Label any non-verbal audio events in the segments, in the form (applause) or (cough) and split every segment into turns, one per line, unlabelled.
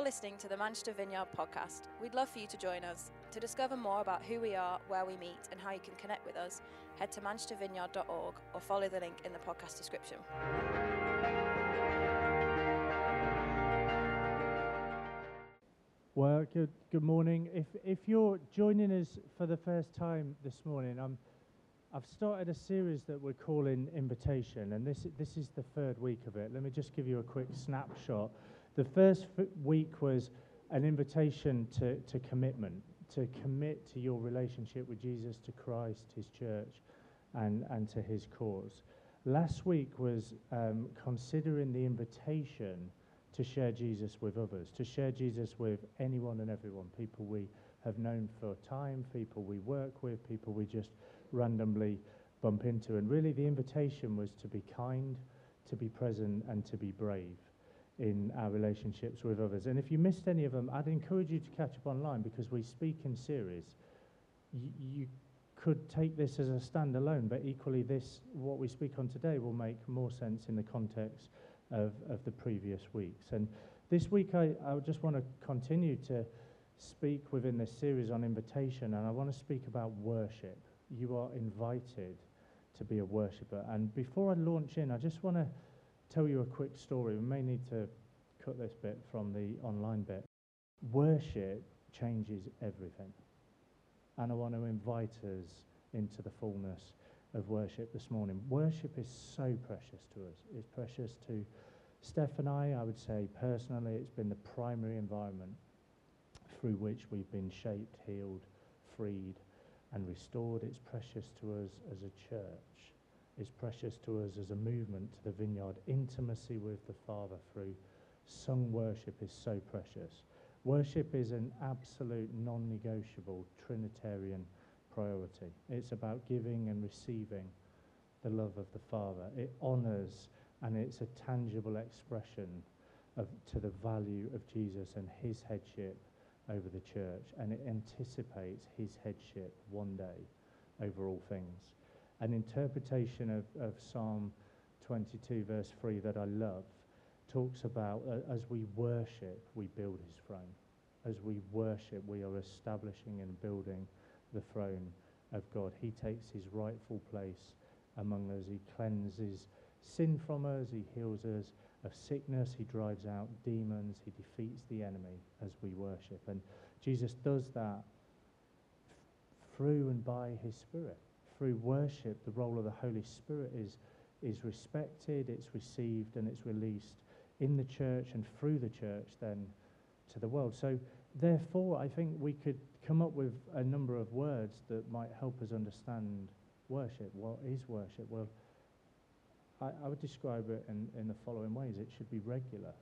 You're listening to the Manchester Vineyard podcast. We'd love for you to join us. To discover more about who we are, where we meet, and how you can connect with us, head to manchestervineyard.org or follow the link in the podcast description.
Well, good, good morning. If, if you're joining us for the first time this morning, I'm, I've started a series that we're calling Invitation, and this, this is the third week of it. Let me just give you a quick snapshot. The first week was an invitation to, to commitment, to commit to your relationship with Jesus, to Christ, his church, and, and to his cause. Last week was um, considering the invitation to share Jesus with others, to share Jesus with anyone and everyone, people we have known for time, people we work with, people we just randomly bump into. And really, the invitation was to be kind, to be present, and to be brave in our relationships with others. And if you missed any of them, I'd encourage you to catch up online because we speak in series. Y- you could take this as a standalone, but equally, this, what we speak on today, will make more sense in the context of, of the previous weeks. And this week, I, I just want to continue to speak within this series on invitation, and I want to speak about worship. You are invited to be a worshiper. And before I launch in, I just want to tell you a quick story. We may need to cut this bit from the online bit. Worship changes everything. And I want to invite us into the fullness of worship this morning. Worship is so precious to us. It's precious to Steph and I, I would say personally, it's been the primary environment through which we've been shaped, healed, freed, and restored. It's precious to us as a church. It's precious to us as a movement to the vineyard. Intimacy with the Father through sung worship is so precious. Worship is an absolute non negotiable Trinitarian priority. It's about giving and receiving the love of the Father. It honors and it's a tangible expression of, to the value of Jesus and his headship over the church, and it anticipates his headship one day over all things. An interpretation of, of Psalm 22, verse 3, that I love, talks about uh, as we worship, we build his throne. As we worship, we are establishing and building the throne of God. He takes his rightful place among us. He cleanses sin from us. He heals us of sickness. He drives out demons. He defeats the enemy as we worship. And Jesus does that f- through and by his Spirit. Through worship, the role of the Holy Spirit is, is respected, it's received, and it's released in the church and through the church then to the world. So, therefore, I think we could come up with a number of words that might help us understand worship. What is worship? Well, I, I would describe it in, in the following ways. It should be regular,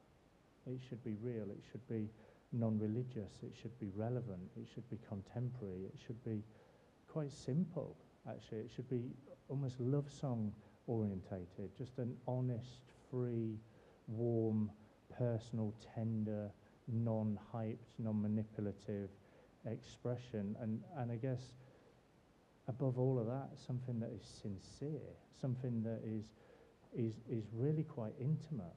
it should be real, it should be non religious, it should be relevant, it should be contemporary, it should be quite simple, actually. It should be almost love song orientated, just an honest, free, warm, personal, tender, non hyped, non manipulative expression. And, and I guess above all of that, something that is sincere, something that is is, is really quite intimate.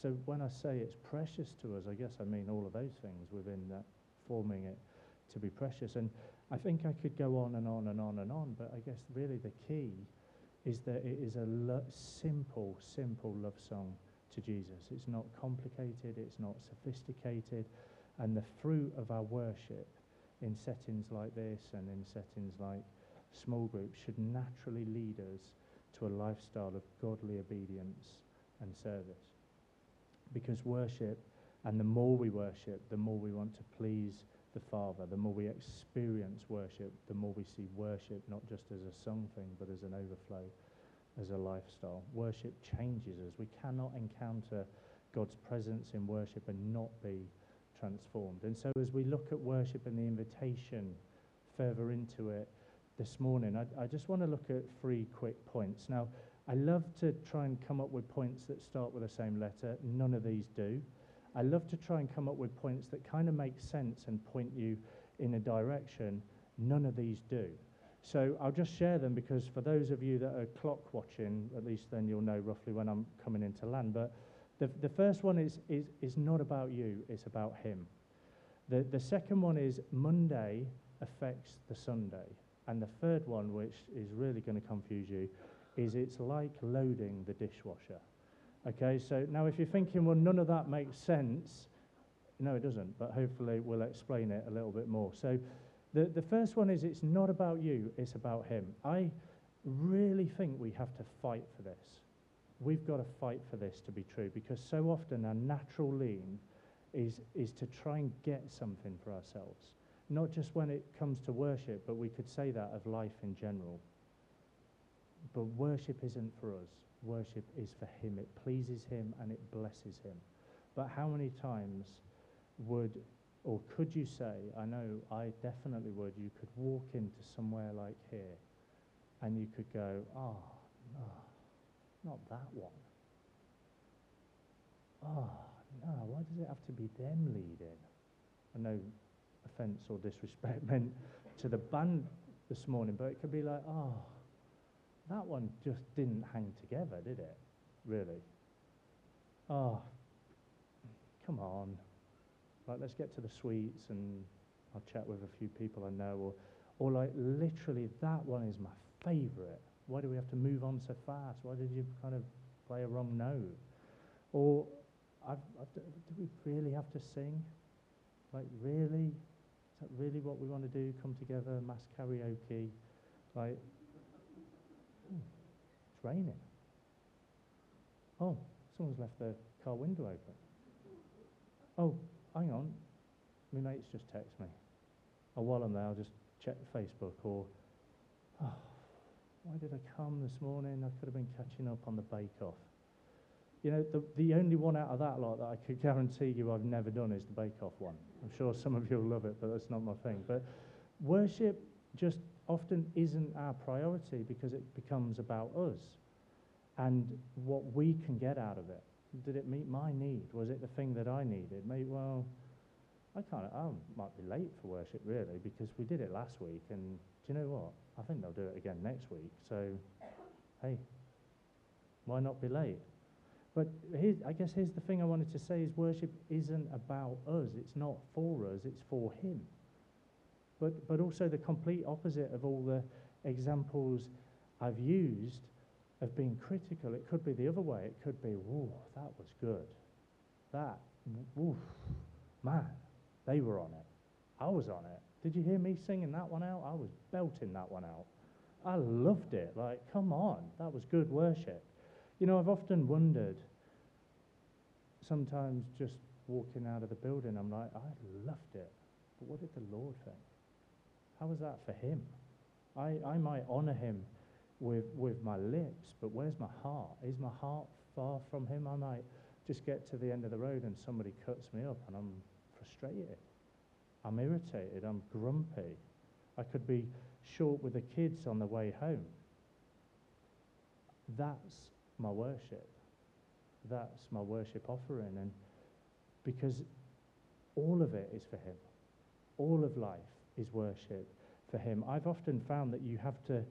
So when I say it's precious to us, I guess I mean all of those things within that, forming it to be precious. And I think I could go on and on and on and on, but I guess really the key is that it is a lo- simple, simple love song to Jesus. It's not complicated, it's not sophisticated, and the fruit of our worship in settings like this and in settings like small groups should naturally lead us to a lifestyle of godly obedience and service. Because worship, and the more we worship, the more we want to please the Father, the more we experience worship, the more we see worship not just as a song thing, but as an overflow, as a lifestyle. Worship changes us. We cannot encounter God's presence in worship and not be transformed. And so, as we look at worship and the invitation further into it, this morning, I, I just want to look at three quick points. Now, I love to try and come up with points that start with the same letter. None of these do. I love to try and come up with points that kind of make sense and point you in a direction. None of these do. So I'll just share them because for those of you that are clock watching, at least then you'll know roughly when I'm coming into land. But The, the first one is, is, is not about you, it's about Him. The, the second one is Monday affects the Sunday. And the third one, which is really going to confuse you, is it's like loading the dishwasher. Okay, so now if you're thinking, well, none of that makes sense, no, it doesn't, but hopefully we'll explain it a little bit more. So the, the first one is it's not about you, it's about Him. I really think we have to fight for this. We've got to fight for this to be true because so often our natural lean is, is to try and get something for ourselves. Not just when it comes to worship, but we could say that of life in general. But worship isn't for us. Worship is for Him. It pleases Him and it blesses Him. But how many times would or could you say, I know I definitely would, you could walk into somewhere like here and you could go, oh, no, not that one. Oh, no, why does it have to be them leading? I know offence or disrespect (laughs) meant to the band this morning, but it could be like, oh, that one just didn't hang together, did it? Really? Oh, come on. Like, let's get to the sweets and I'll chat with a few people I know. Or, or like, literally, that one is my favourite. Why do we have to move on so fast? Why did you kind of play a wrong note? Or, I've, I've, do we really have to sing? Like, really? Is that really what we want to do? Come together, mass karaoke? Like, it's raining. Oh, someone's left the car window open. Oh, hang on, my mate's just text me. Or while I'm there, I'll just check Facebook or, oh, why did I come this morning? I could have been catching up on the Bake Off. You know, the, the only one out of that lot that I could (laughs) guarantee you I've never done is the Bake Off one. I'm sure some of you will love it, but that's not my thing. But worship just often isn't our priority because it becomes about us and what we can get out of it. Did it meet my need? Was it the thing that I needed? Maybe, well, I kind of, I might be late for worship really because we did it last week, and do you know what? I think they'll do it again next week. So, hey, why not be late? But I guess here's the thing I wanted to say is worship isn't about us. It's not for us. It's for Him. But but also the complete opposite of all the examples I've used of being critical. It could be the other way. It could be, whoa, that was good. That, woof, man, they were on it. I was on it. Did you hear me singing that one out? I was belting that one out. I loved it. Like, come on, that was good worship. You know, I've often wondered, sometimes just walking out of the building, I'm like, I loved it. But what did the Lord think? How was that for him? I, I might honor him with, with my lips, but where's my heart? Is my heart far from Him? I might just get to the end of the road and somebody cuts me up and I'm frustrated. I'm irritated. I'm grumpy. I could be short with the kids on the way home. That's my worship. That's my worship offering. And because all of it is for Him, all of life is worship for Him. I've often found that you have to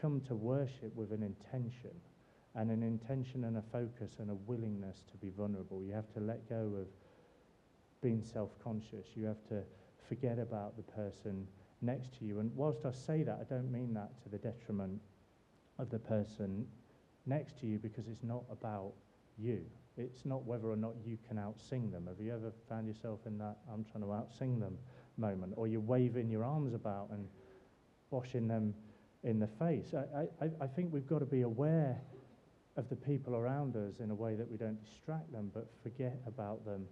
come to worship with an intention and an intention and a focus and a willingness to be vulnerable. You have to let go of being self conscious. You have to forget about the person next to you. And whilst I say that, I don't mean that to the detriment of the person next to you because it's not about you. It's not whether or not you can outsing them. Have you ever found yourself in that I'm trying to outsing them moment? Or you're waving your arms about and washing them in the face. I, I, I think we've got to be aware of the people around us in a way that we don't distract them but forget about them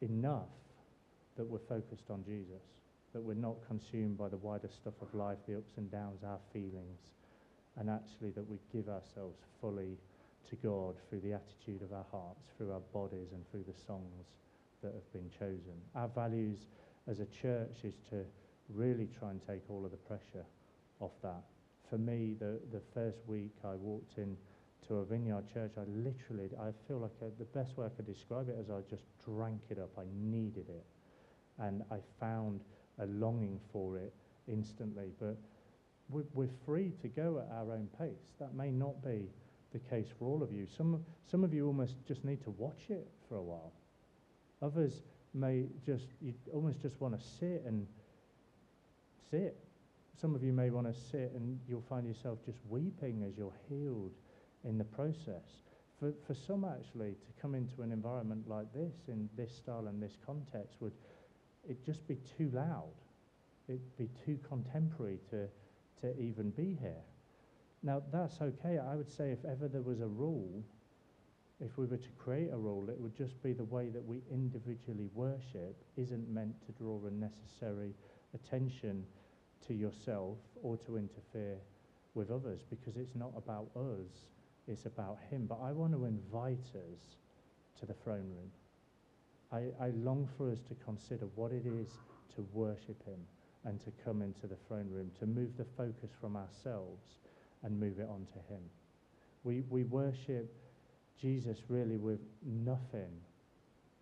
enough that we're focused on Jesus, that we're not consumed by the wider stuff of life, the ups and downs, our feelings, and actually that we give ourselves fully to God through the attitude of our hearts, through our bodies, and through the songs that have been chosen. Our values as a church is to really try and take all of the pressure off that. For me, the, the first week I walked in to a vineyard church, I literally, I feel like I, the best way I could describe it is I just drank it up. I needed it. And I found a longing for it instantly. But we're, we're free to go at our own pace. That may not be the case for all of you. Some, some of you almost just need to watch it for a while. Others may just, you almost just want to sit and sit. Some of you may want to sit and you'll find yourself just weeping as you're healed in the process. For, for some, actually, to come into an environment like this, in this style and this context, would it just be too loud. It'd be too contemporary to, to even be here. Now, that's okay. I would say if ever there was a rule, if we were to create a rule, it would just be the way that we individually worship isn't meant to draw unnecessary attention to yourself or to interfere with others because it's not about us, it's about Him. But I want to invite us to the throne room. I, I long for us to consider what it is to worship Him and to come into the throne room, to move the focus from ourselves and move it on to Him. We, we worship Jesus really with nothing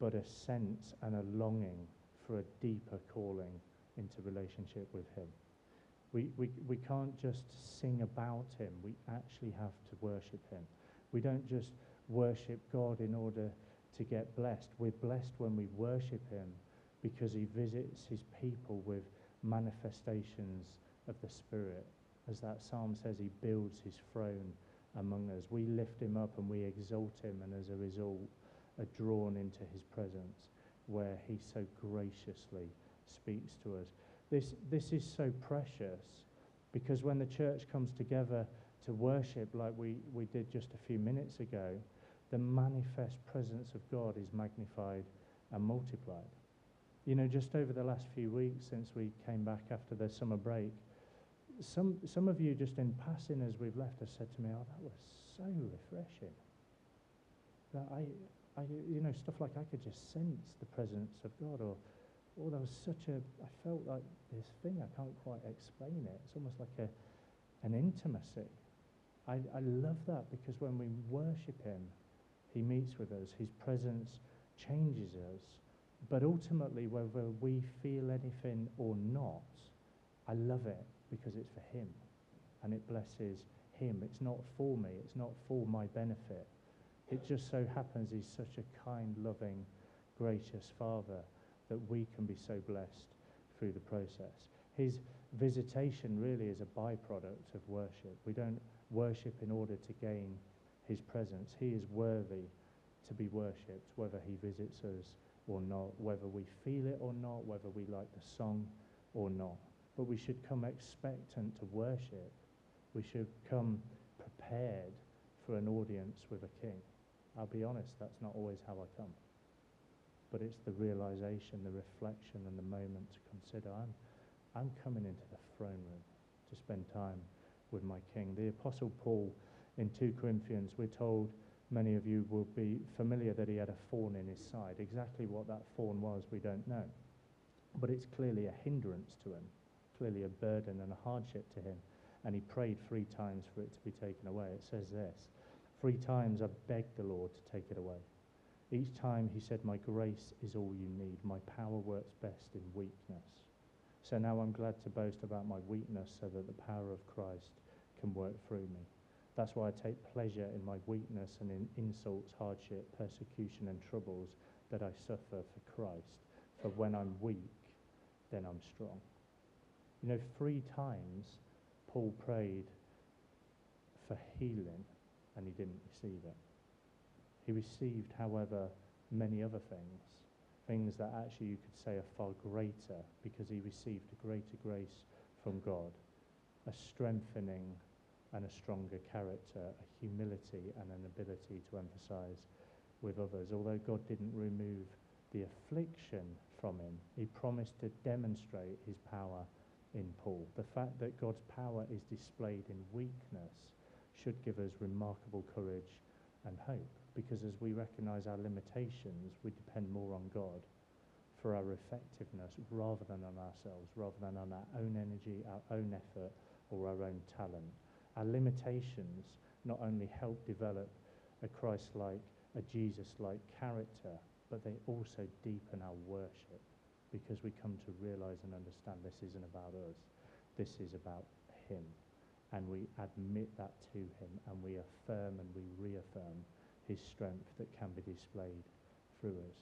but a sense and a longing for a deeper calling into relationship with Him. We, we, we can't just sing about Him, we actually have to worship Him. We don't just worship God in order to get blessed. We're blessed when we worship Him because He visits His people with manifestations of the Spirit. As that psalm says, He builds His throne among us. We lift Him up and we exalt Him, and as a result, are drawn into His presence where He so graciously speaks to us. This, this is so precious because when the church comes together to worship like we, we did just a few minutes ago, the manifest presence of God is magnified and multiplied. You know, just over the last few weeks since we came back after the summer break, some, some of you just in passing as we've left have said to me, oh, that was so refreshing. That I, I, you know, stuff like I could just sense the presence of God or, oh, there was such a, I felt like this thing, I can't quite explain it. It's almost like a, an intimacy. I, I love that because when we worship Him, He meets with us, His presence changes us. But ultimately, whether we feel anything or not, I love it because it's for Him and it blesses Him. It's not for me, it's not for my benefit. It just so happens He's such a kind, loving, gracious Father that we can be so blessed through the process. His visitation really is a byproduct of worship. We don't worship in order to gain his presence. He is worthy to be worshipped, whether he visits us or not, whether we feel it or not, whether we like the song or not. But we should come expectant to worship. We should come prepared for an audience with a king. I'll be honest, that's not always how I come but it's the realization, the reflection, and the moment to consider. I'm, I'm coming into the throne room to spend time with my King. The Apostle Paul in 2 Corinthians, we're told many of you will be familiar that he had a thorn in his side. Exactly what that thorn was, we don't know. But it's clearly a hindrance to him, clearly a burden and a hardship to him. And he prayed three times for it to be taken away. It says this Three times I begged the Lord to take it away. Each time he said, My grace is all you need. My power works best in weakness. So now I'm glad to boast about my weakness so that the power of Christ can work through me. That's why I take pleasure in my weakness and in insults, hardship, persecution, and troubles that I suffer for Christ. For when I'm weak, then I'm strong. You know, three times Paul prayed for healing and he didn't receive it. He received, however, many other things, things that actually you could say are far greater because he received a greater grace from God, a strengthening and a stronger character, a humility and an ability to emphasize with others. Although God didn't remove the affliction from him, he promised to demonstrate his power in Paul. The fact that God's power is displayed in weakness should give us remarkable courage and hope because as we recognize our limitations, we depend more on God for our effectiveness rather than on ourselves, rather than on our own energy, our own effort, or our own talent. Our limitations not only help develop a Christ like, a Jesus like character, but they also deepen our worship because we come to realize and understand this isn't about us, this is about Him. and we admit that to Him and we affirm and we reaffirm His strength that can be displayed through us.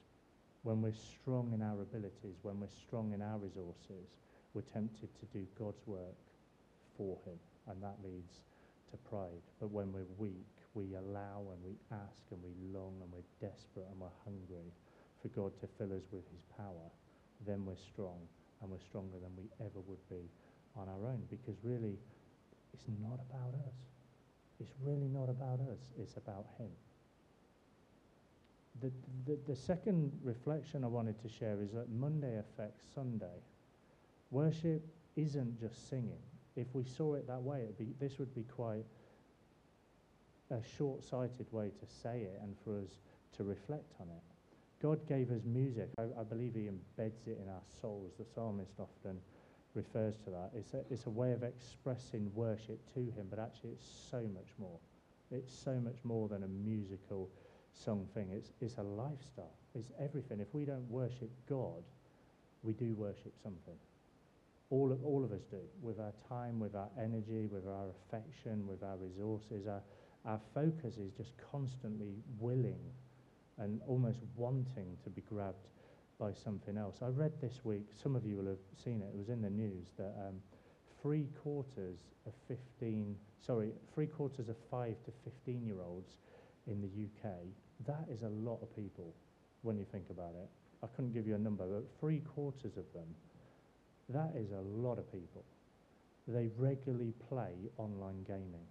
When we're strong in our abilities, when we're strong in our resources, we're tempted to do God's work for Him, and that leads to pride. But when we're weak, we allow and we ask and we long and we're desperate and we're hungry for God to fill us with His power, then we're strong and we're stronger than we ever would be on our own because really it's not about us. It's really not about us, it's about Him. The, the, the second reflection I wanted to share is that Monday affects Sunday. Worship isn't just singing. If we saw it that way, be, this would be quite a short sighted way to say it and for us to reflect on it. God gave us music. I, I, believe He embeds it in our souls. The psalmist often refers to that. It's a, it's a way of expressing worship to Him, but actually, it's so much more. It's so much more than a musical song thing. It's, it's a lifestyle, it's everything. If we don't worship God, we do worship something. All of, all of us do, with our time, with our energy, with our affection, with our resources. Our, our focus is just constantly willing and almost wanting to be grabbed by something else. I read this week, some of you will have seen it, it was in the news, that um, three quarters of 15, sorry, three quarters of 5 to 15 year olds in the UK, that is a lot of people when you think about it. I couldn't give you a number, but three quarters of them, that is a lot of people. They regularly play online gaming.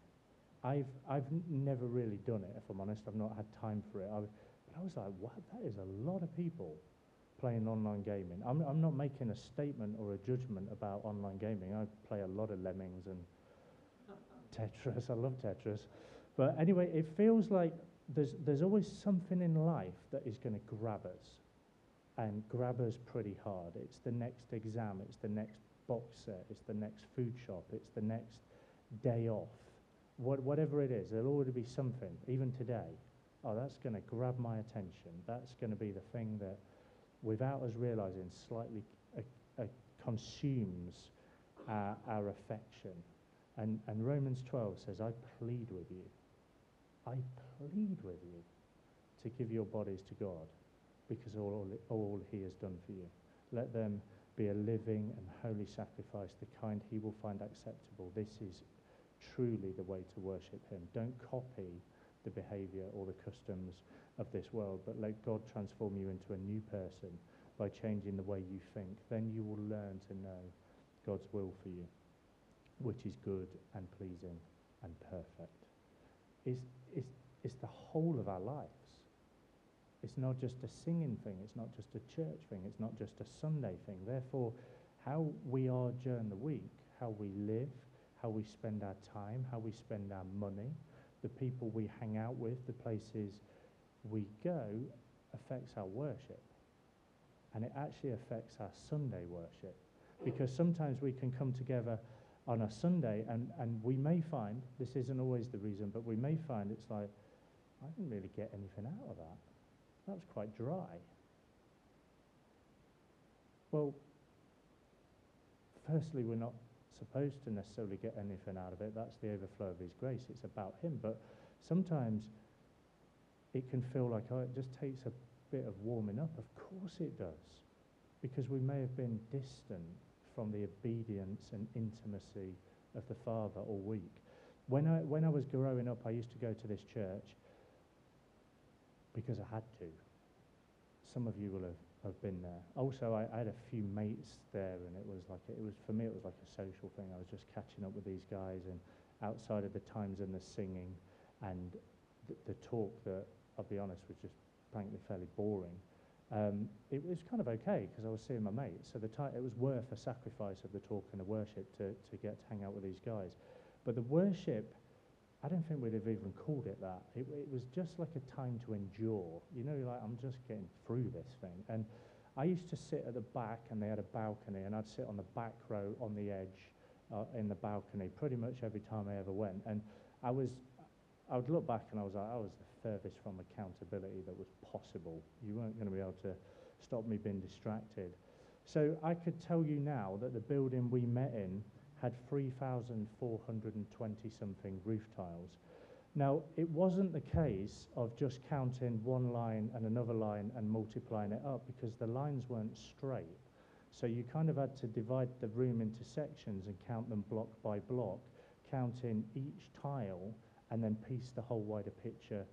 I've, I've never really done it, if I'm honest. I've not had time for it. I've, I was like, wow, that is a lot of people playing online gaming. I'm, I'm not making a statement or a judgment about online gaming. I play a lot of Lemmings and Tetris. I love Tetris. But anyway, it feels like there's, there's always something in life that is going to grab us and grab us pretty hard. It's the next exam, it's the next box set, it's the next food shop, it's the next day off. What, whatever it is, there'll always be something, even today, oh, that's going to grab my attention. That's going to be the thing that, without us realizing, slightly uh, uh, consumes our, our affection. And, and Romans 12 says, I plead with you. I plead with you to give your bodies to God because all, all he has done for you. Let them be a living and holy sacrifice, the kind he will find acceptable. This is truly the way to worship him. Don't copy the behavior or the customs of this world, but let God transform you into a new person by changing the way you think. Then you will learn to know God's will for you, which is good and pleasing and perfect. It's, it's, it's the whole of our lives. It's not just a singing thing, it's not just a church thing, it's not just a Sunday thing. Therefore, how we are during the week, how we live, how we spend our time, how we spend our money, the people we hang out with, the places we go, affects our worship. And it actually affects our Sunday worship. Because sometimes we can come together on a Sunday and, and we may find, this isn't always the reason, but we may find it's like, I didn't really get anything out of that. That was quite dry. Well, firstly, we're not supposed to necessarily get anything out of it. That's the overflow of His grace. It's about Him. But sometimes it can feel like, oh, it just takes a bit of warming up. Of course it does. Because we may have been distant from the obedience and intimacy of the Father all week. When I, when I was growing up, I used to go to this church because I had to. Some of you will have have been there. Also, I, I, had a few mates there, and it was like it was for me. It was like a social thing. I was just catching up with these guys, and outside of the times and the singing, and the, the talk that I'll be honest was just frankly fairly boring. Um, it was kind of okay because I was seeing my mates. So the it was worth the sacrifice of the talk and the worship to to get to hang out with these guys. But the worship I don't think we'd have even called it that. It, it, was just like a time to endure. You know, like I'm just getting through this thing. And I used to sit at the back, and they had a balcony, and I'd sit on the back row on the edge uh, in the balcony pretty much every time I ever went. And I was, I would look back, and I was like, I was the furthest from accountability that was possible. You weren't going to be able to stop me being distracted. So I could tell you now that the building we met in had 3,420 something roof tiles. Now, it wasn't the case of just counting one line and another line and multiplying it up because the lines weren't straight. So you kind of had to divide the room into sections and count them block by block, counting each tile and then piece the whole wider picture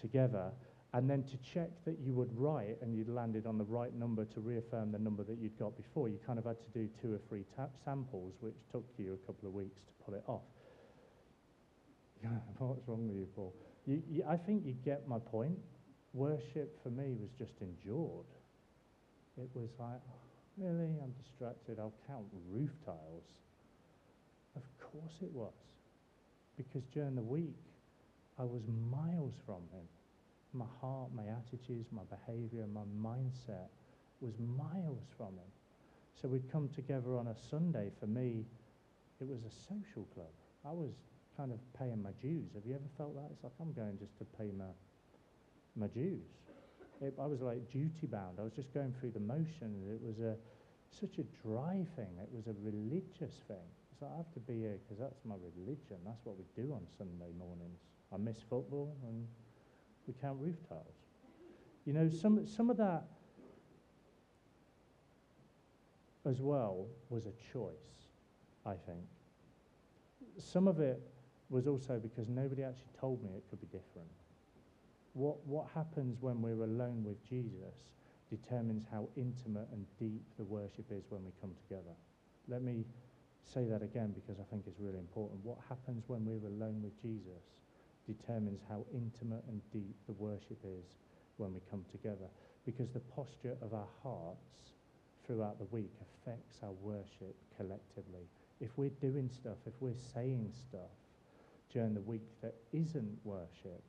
together. And then to check that you would write and you'd landed on the right number to reaffirm the number that you'd got before, you kind of had to do two or three samples, which took you a couple of weeks to pull it off. (laughs) What's wrong with you, Paul? You, you, I think you get my point. Worship for me was just endured. It was like, oh, really? I'm distracted. I'll count roof tiles. Of course it was. Because during the week, I was miles from him. My heart, my attitudes, my behavior, my mindset was miles from him. So we'd come together on a Sunday. For me, it was a social club. I was kind of paying my dues. Have you ever felt that? It's like I'm going just to pay my my dues. It, I was like duty bound. I was just going through the motions. It was a such a dry thing. It was a religious thing. So I have to be here because that's my religion. That's what we do on Sunday mornings. I miss football and we count roof tiles. You know, some some of that as well was a choice, I think. Some of it was also because nobody actually told me it could be different. What, what happens when we're alone with Jesus determines how intimate and deep the worship is when we come together. Let me say that again because I think it's really important. What happens when we're alone with Jesus determines how intimate and deep the worship is when we come together. Because the posture of our hearts throughout the week affects our worship collectively. If we're doing stuff, if we're saying stuff, during the week that isn't worship,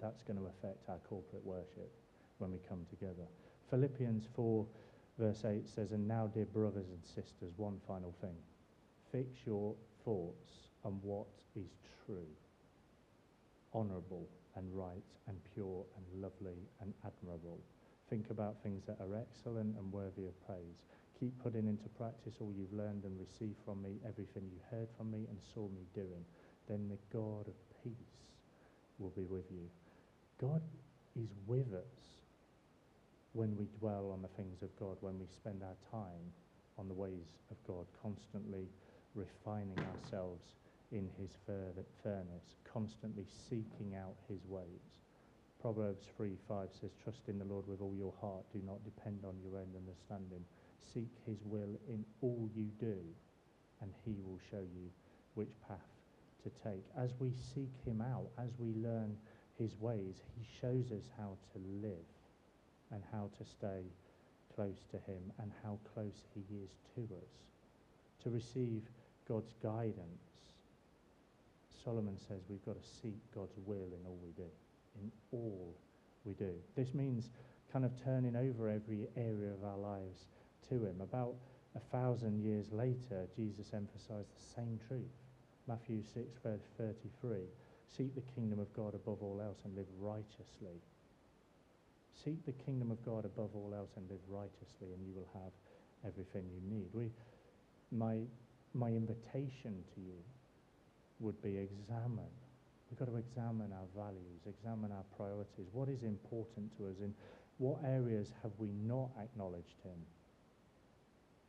that's going to affect our corporate worship when we come together. Philippians 4, verse 8 says, And now, dear brothers and sisters, one final thing. Fix your thoughts on what is true, honorable and right and pure and lovely and admirable. Think about things that are excellent and worthy of praise. Keep putting into practice all you've learned and received from me, everything you heard from me and saw me doing then the God of peace will be with you. God is with us when we dwell on the things of God, when we spend our time on the ways of God, constantly refining ourselves in his furnace, constantly seeking out his ways. Proverbs 3 5 says, Trust in the Lord with all your heart. Do not depend on your own understanding. Seek his will in all you do, and he will show you which path to take. As we seek him out, as we learn his ways, he shows us how to live and how to stay close to him and how close he is to us. To receive God's guidance, Solomon says we've got to seek God's will in all we do. In all we do. This means kind of turning over every area of our lives to him. About a thousand years later, Jesus emphasized the same truth. Matthew 6, verse 33 Seek the kingdom of God above all else and live righteously. Seek the kingdom of God above all else and live righteously, and you will have everything you need. We, my, my invitation to you would be examine. We've got to examine our values, examine our priorities. What is important to us? In what areas have we not acknowledged Him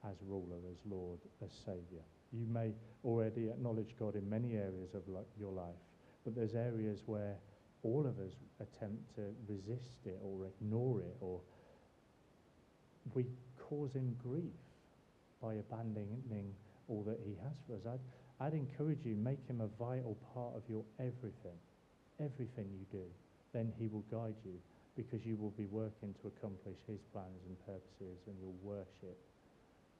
as ruler, as Lord, as Savior? You may already acknowledge God in many areas of your life, but there's areas where all of us attempt to resist it or ignore it, or we cause him grief by abandoning all that he has for us. I'd, I'd encourage you, make him a vital part of your everything, everything you do. Then he will guide you because you will be working to accomplish his plans and purposes, and your worship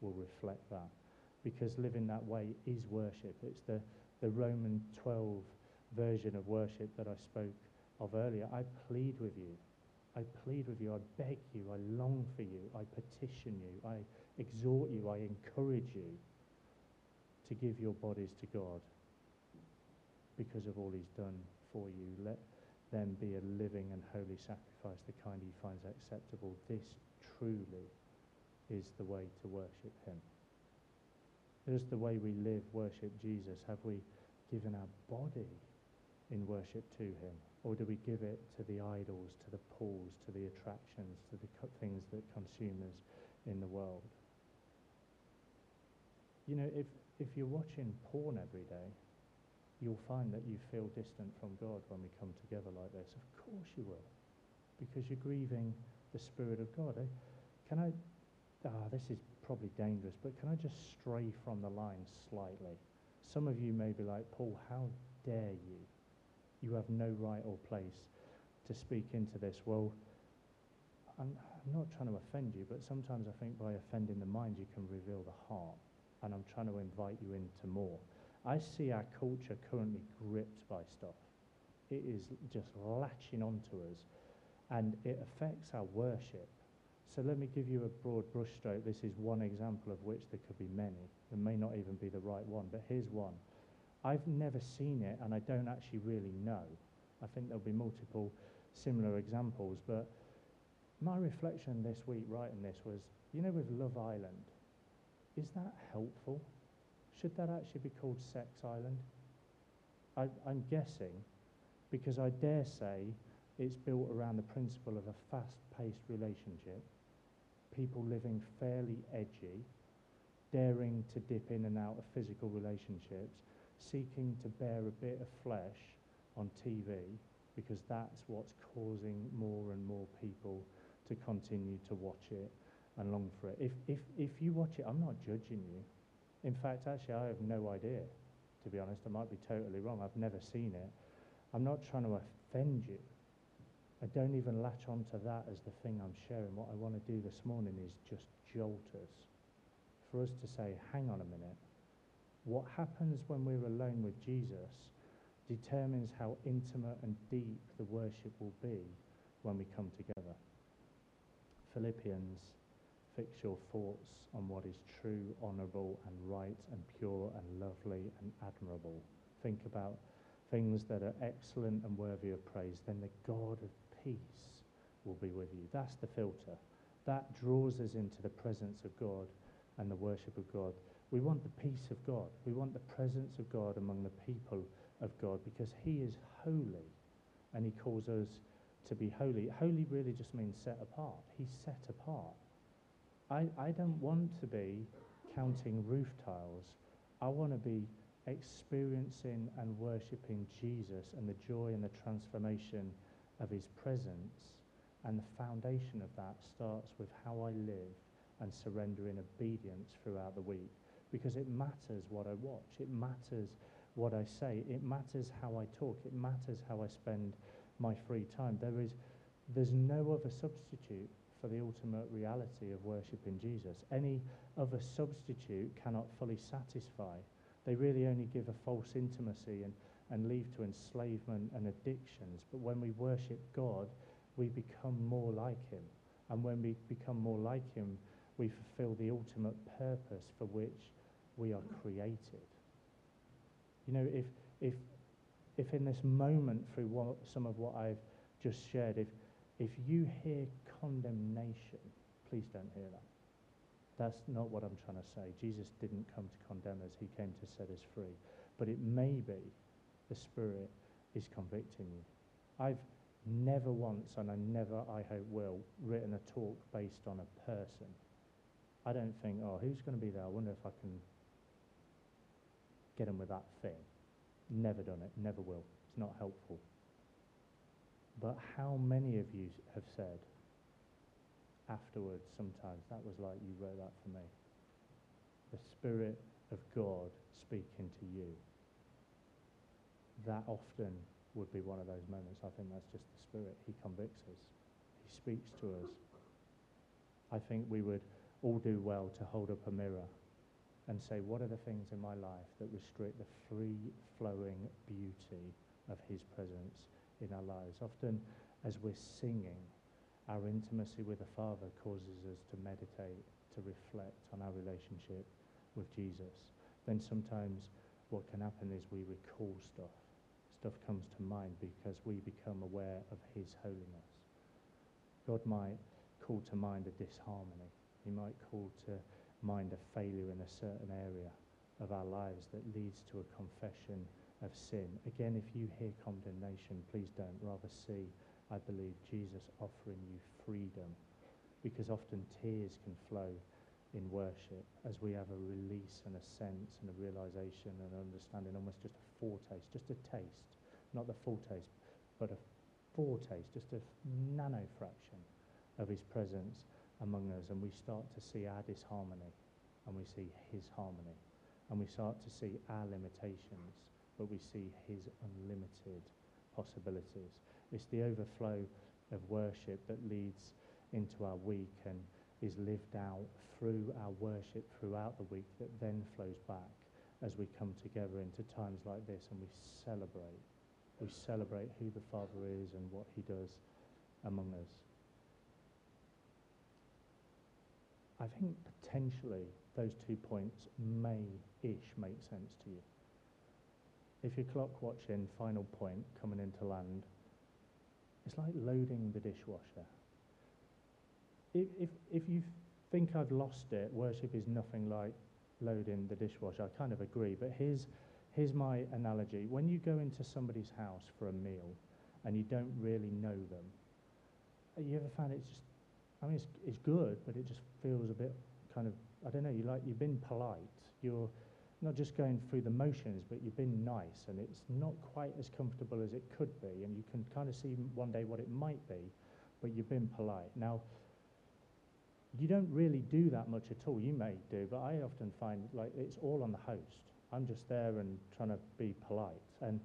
will reflect that because living that way is worship. It's the, the Roman 12 version of worship that I spoke of earlier. I plead with you. I plead with you. I beg you. I long for you. I petition you. I exhort you. I encourage you to give your bodies to God because of all he's done for you. Let them be a living and holy sacrifice, the kind he finds acceptable. This truly is the way to worship him. Is the way we live worship Jesus? Have we given our body in worship to Him? Or do we give it to the idols, to the pools, to the attractions, to the things that consume us in the world? You know, if, if you're watching porn every day, you'll find that you feel distant from God when we come together like this. Of course you will, because you're grieving the Spirit of God. Eh? Can I, ah, this is probably dangerous, but can I just stray from the line slightly? Some of you may be like, Paul, how dare you? You have no right or place to speak into this. Well, I'm, I'm not trying to offend you, but sometimes I think by offending the mind, you can reveal the heart. And I'm trying to invite you into more. I see our culture currently gripped by stuff. It is just latching onto us, and it affects our worship. So let me give you a broad brushstroke. This is one example of which there could be many. There may not even be the right one, but here's one. I've never seen it, and I don't actually really know. I think there'll be multiple similar examples, but my reflection this week writing this was, you know, with Love Island, is that helpful? Should that actually be called Sex Island? I, I'm guessing, because I dare say it's built around the principle of a fast-paced relationship, people living fairly edgy, daring to dip in and out of physical relationships, seeking to bear a bit of flesh on TV because that's what's causing more and more people to continue to watch it and long for it. If, if, if you watch it, I'm not judging you. In fact, actually, I have no idea, to be honest. I might be totally wrong. I've never seen it. I'm not trying to offend you. I don't even latch onto that as the thing I'm sharing. What I want to do this morning is just jolt us. For us to say, hang on a minute. What happens when we're alone with Jesus determines how intimate and deep the worship will be when we come together. Philippians, fix your thoughts on what is true, honourable, and right, and pure, and lovely, and admirable. Think about things that are excellent and worthy of praise. Then the God of peace will be with you. That's the filter. That draws us into the presence of God and the worship of God. We want the peace of God. We want the presence of God among the people of God because He is holy and He calls us to be holy. Holy really just means set apart. He's set apart. I, I don't want to be counting roof tiles. I want to be experiencing and worshipping Jesus and the joy and the transformation of his presence. And the foundation of that starts with how I live and surrender in obedience throughout the week. Because it matters what I watch, it matters what I say, it matters how I talk, it matters how I spend my free time. There is, there's no other substitute for the ultimate reality of worshiping Jesus. Any other substitute cannot fully satisfy. They really only give a false intimacy and, and lead to enslavement and addictions. But when we worship God, we become more like Him. And when we become more like Him, we fulfill the ultimate purpose for which we are created. You know, if, if, if in this moment, through what, some of what I've just shared, if, if you hear condemnation, please don't hear that. That's not what I'm trying to say. Jesus didn't come to condemn us, he came to set us free. But it may be the Spirit is convicting you. I've never once, and I never, I hope, will, written a talk based on a person. I don't think, oh, who's going to be there? I wonder if I can get them with that thing. Never done it, never will. It's not helpful. But how many of you have said afterwards, sometimes, that was like you wrote that for me? The Spirit of God speaking to you. That often would be one of those moments. I think that's just the Spirit. He convicts us, He speaks to us. I think we would all do well to hold up a mirror and say, what are the things in my life that restrict the free flowing beauty of His presence in our lives? Often, as we're singing, our intimacy with the Father causes us to meditate, to reflect on our relationship with Jesus. Then sometimes what can happen is we recall stuff. Stuff comes to mind because we become aware of His holiness. God might call to mind a disharmony. He might call to mind a failure in a certain area. of our lives that leads to a confession of sin. Again, if you hear condemnation, please don't. Rather see, I believe, Jesus offering you freedom because often tears can flow in worship as we have a release and a sense and a realization and understanding, almost just a foretaste, just a taste, not the full taste, but a foretaste, just a nano fraction of his presence among us. And we start to see our disharmony and we see his harmony. And we start to see our limitations, but we see his unlimited possibilities. It's the overflow of worship that leads into our week and is lived out through our worship throughout the week that then flows back as we come together into times like this and we celebrate. We celebrate who the Father is and what he does among us. I think potentially those two points may-ish make sense to you. If you're clock watching, final point coming into land, it's like loading the dishwasher. If, if, if you think I've lost it, worship is nothing like loading the dishwasher. I kind of agree, but here's, here's my analogy. When you go into somebody's house for a meal and you don't really know them, uh, you ever found it's just, I mean, it's, it's good, but it just feels a bit kind of, I don't know, you like, you've been polite. You're not just going through the motions, but you've been nice, and it's not quite as comfortable as it could be, and you can kind of see one day what it might be, but you've been polite. Now, you don't really do that much at all. You may do, but I often find like it's all on the host. I'm just there and trying to be polite. And,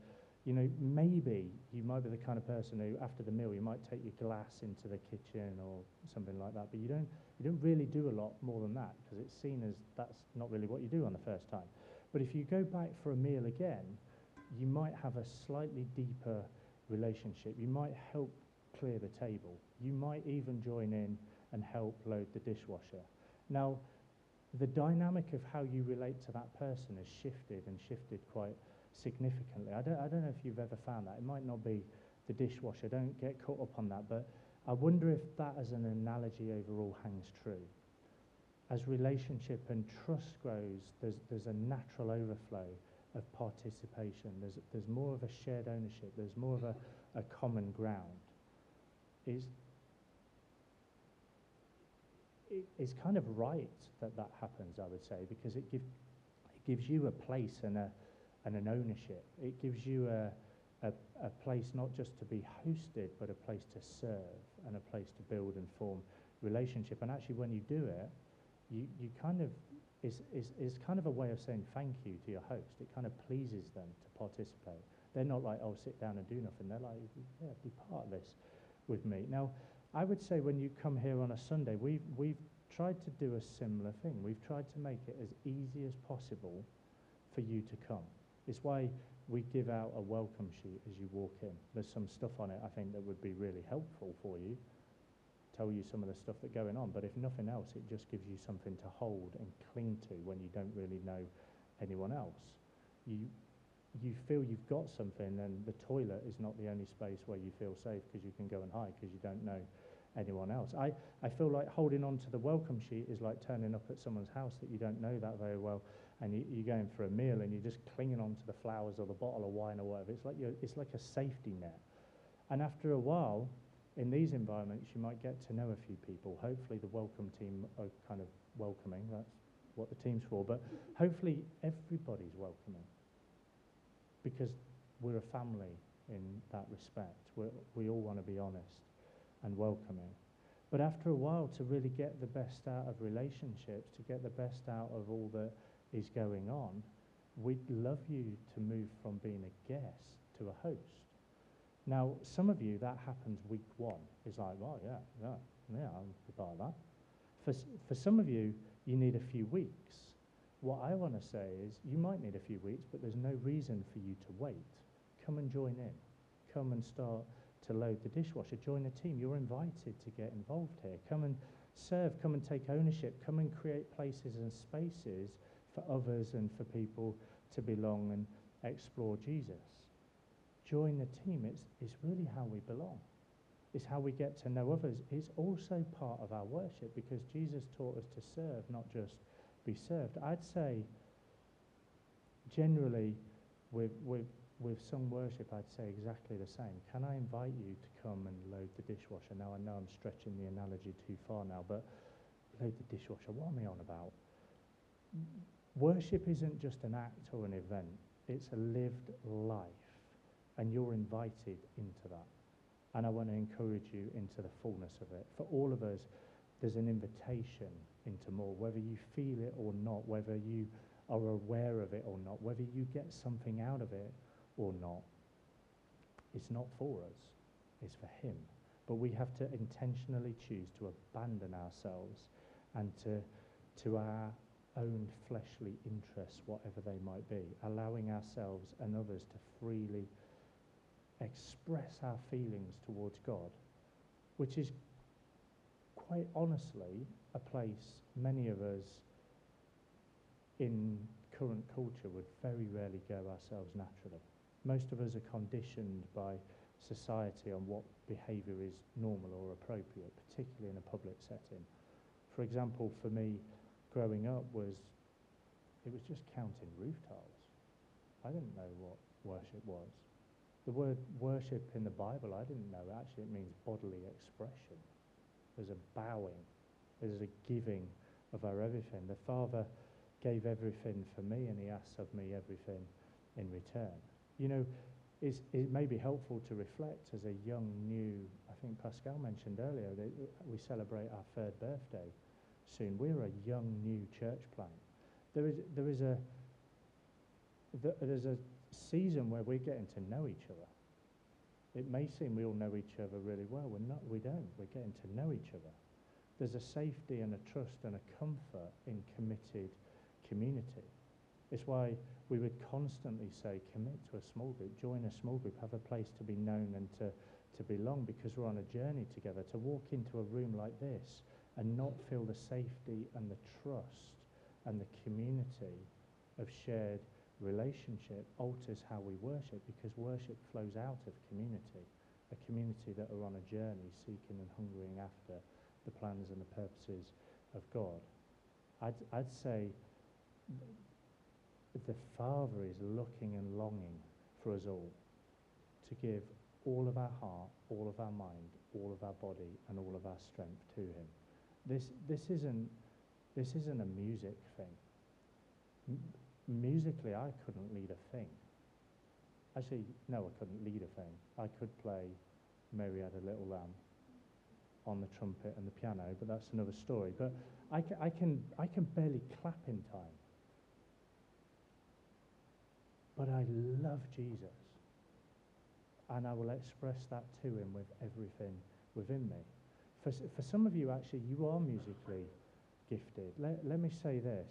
you know, maybe you might be the kind of person who, after the meal, you might take your glass into the kitchen or something like that, but you don't, you don't really do a lot more than that because it's seen as that's not really what you do on the first time. But if you go back for a meal again, you might have a slightly deeper relationship. You might help clear the table. You might even join in and help load the dishwasher. Now, the dynamic of how you relate to that person has shifted and shifted quite significantly. I don't, I don't know if you've ever found that. It might not be the dishwasher. Don't get caught up on that. But I wonder if that as an analogy overall hangs true. As relationship and trust grows, there's, there's a natural overflow of participation. There's, there's more of a shared ownership. There's more of a, a common ground. Is, it, it's kind of right that that happens, I would say, because it, give, it gives you a place and, a, and an ownership. It gives you a, a, a place not just to be hosted, but a place to serve and a place to build and form relationship. And actually, when you do it, you, you kind of is, is, is kind of a way of saying thank you to your host. It kind of pleases them to participate. They're not like, oh, sit down and do nothing. They're like, yeah, be part of this with me. Now, I would say when you come here on a Sunday, we've, we've tried to do a similar thing. We've tried to make it as easy as possible for you to come. It's why we give out a welcome sheet as you walk in. There's some stuff on it I think that would be really helpful for you, tell you some of the stuff that's going on. But if nothing else, it just gives you something to hold and cling to when you don't really know anyone else. You, you feel you've got something, and the toilet is not the only space where you feel safe because you can go and hide because you don't know anyone else. I, I feel like holding on to the welcome sheet is like turning up at someone's house that you don't know that very well, and you, you're going for a meal and you're just clinging on to the flowers or the bottle of wine or whatever. It's like, you're, it's like a safety net. And after a while, in these environments, you might get to know a few people. Hopefully, the welcome team are kind of welcoming. That's what the team's for. But hopefully, everybody's welcoming because we're a family in that respect. We're, we all want to be honest and welcoming. But after a while, to really get the best out of relationships, to get the best out of all that is going on, we'd love you to move from being a guest to a host. Now, some of you, that happens week one. It's like, well, yeah, yeah, yeah, be part that. For, for some of you, you need a few weeks. What I want to say is you might need a few weeks, but there's no reason for you to wait. Come and join in. Come and start to load the dishwasher. Join a team. You're invited to get involved here. Come and serve. Come and take ownership. Come and create places and spaces for others and for people to belong and explore Jesus. Join the team. It's, it's really how we belong. It's how we get to know others. It's also part of our worship because Jesus taught us to serve, not just be served. I'd say generally, with, with, with worship, I'd say exactly the same. Can I invite you to come and load the dishwasher? Now, I know I'm stretching the analogy too far now, but load the dishwasher. What am I on about? Worship isn't just an act or an event, it's a lived life, and you're invited into that. And I want to encourage you into the fullness of it. For all of us, there's an invitation into more, whether you feel it or not, whether you are aware of it or not, whether you get something out of it or not. It's not for us, it's for Him. But we have to intentionally choose to abandon ourselves and to, to our own fleshly interests, whatever they might be, allowing ourselves and others to freely express our feelings towards God, which is quite honestly a place many of us in current culture would very rarely go ourselves naturally. Most of us are conditioned by society on what behaviour is normal or appropriate, particularly in a public setting. For example, for me, growing up was it was just counting roof tiles. I didn't know what worship was. The word worship in the Bible, I didn't know. Actually, it means bodily expression. There's a bowing, there's a giving of our everything. The Father gave everything for me, and He asks of me everything in return. You know, it may be helpful to reflect as a young, new, I think Pascal mentioned earlier that we celebrate our third birthday soon. We're a young, new church plant. There is, there is a, there's a season where we're getting to know each other. It may seem we all know each other really well. We're not, we don't. We're getting to know each other. There's a safety and a trust and a comfort in committed community. It's why we would constantly say, commit to a small group, join a small group, have a place to be known and to, to belong because we're on a journey together. To walk into a room like this and not feel the safety and the trust and the community of shared relationship alters how we worship because worship flows out of community, a community that are on a journey seeking and hungering after the plans and the purposes of God. I'd, I'd say the Father is looking and longing for us all to give all of our heart, all of our mind, all of our body, and all of our strength to Him. This, this, isn't, this isn't a music thing. Musically, I couldn't lead a thing. Actually, no, I couldn't lead a thing. I could play Mary Had a Little Lamb on the trumpet and the piano, but that's another story. But I, ca- I, can, I can barely clap in time. But I love Jesus. And I will express that to him with everything within me. For, for some of you, actually, you are musically gifted. Let, let me say this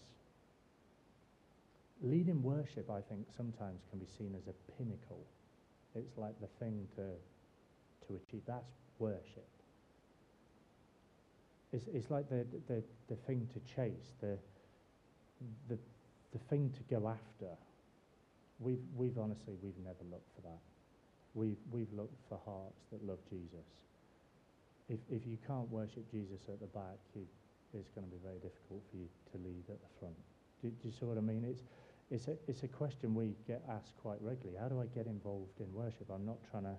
leading worship, I think, sometimes can be seen as a pinnacle. It's like the thing to, to achieve. That's worship. It's, it's like the, the, the thing to chase, the, the, the thing to go after. We've, we've honestly, we've never looked for that. We've, we've looked for hearts that love Jesus. If, if you can't worship Jesus at the back, you, it's going to be very difficult for you to lead at the front. Do, do you see what I mean? It's, it's a, it's a question we get asked quite regularly. How do I get involved in worship? I'm not trying to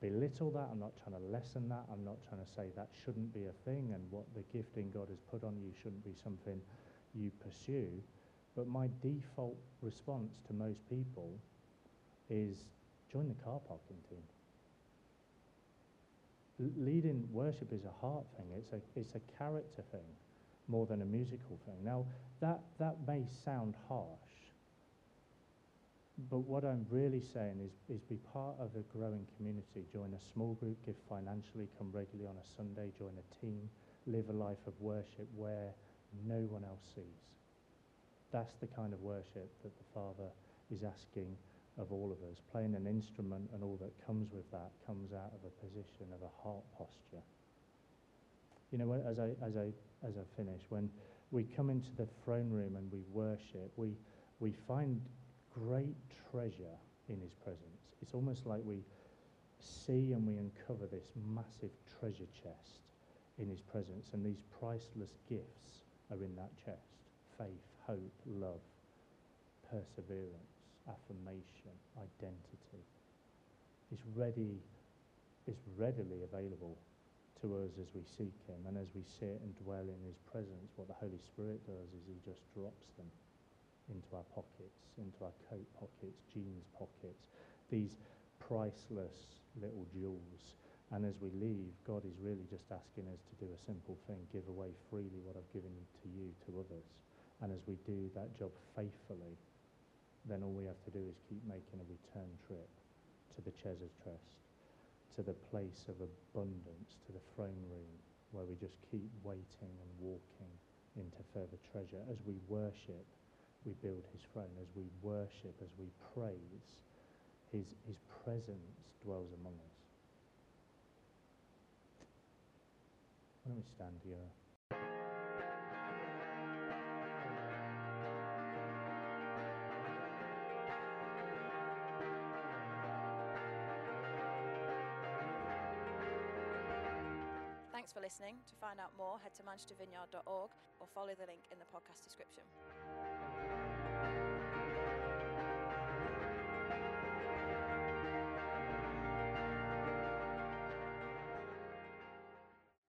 belittle that. I'm not trying to lessen that. I'm not trying to say that shouldn't be a thing and what the gifting God has put on you shouldn't be something you pursue. But my default response to most people is join the car parking team. Leading worship is a heart thing. It's a, it's a character thing more than a musical thing. Now, that, that may sound harsh, but what I'm really saying is, is be part of a growing community. Join a small group, give financially, come regularly on a Sunday, join a team, live a life of worship where no one else sees. That's the kind of worship that the Father is asking of all of us. Playing an instrument and all that comes with that comes out of a position of a heart posture. You know, as I, as I, as I finish, when we come into the throne room and we worship, we, we find great treasure in his presence. It's almost like we see and we uncover this massive treasure chest in his presence, and these priceless gifts are in that chest faith, hope, love, perseverance, affirmation, identity. It's ready, it's readily available to us as we seek Him and as we sit and dwell in His presence. What the Holy Spirit does is He just drops them into our pockets, into our coat pockets, jeans pockets, these priceless little jewels. And as we leave, God is really just asking us to do a simple thing give away freely what I've given to you to others. And as we do that job faithfully, then all we have to do is keep making a return trip to the Chesers Trust, to the place of abundance, to the throne room, where we just keep waiting and walking into further treasure. As we worship, we build his throne. As we worship, as we praise, his, his presence dwells among us. Why don't we stand here?
Thanks for listening. To find out more, head to manchestervineyard.org or follow the link in the podcast description.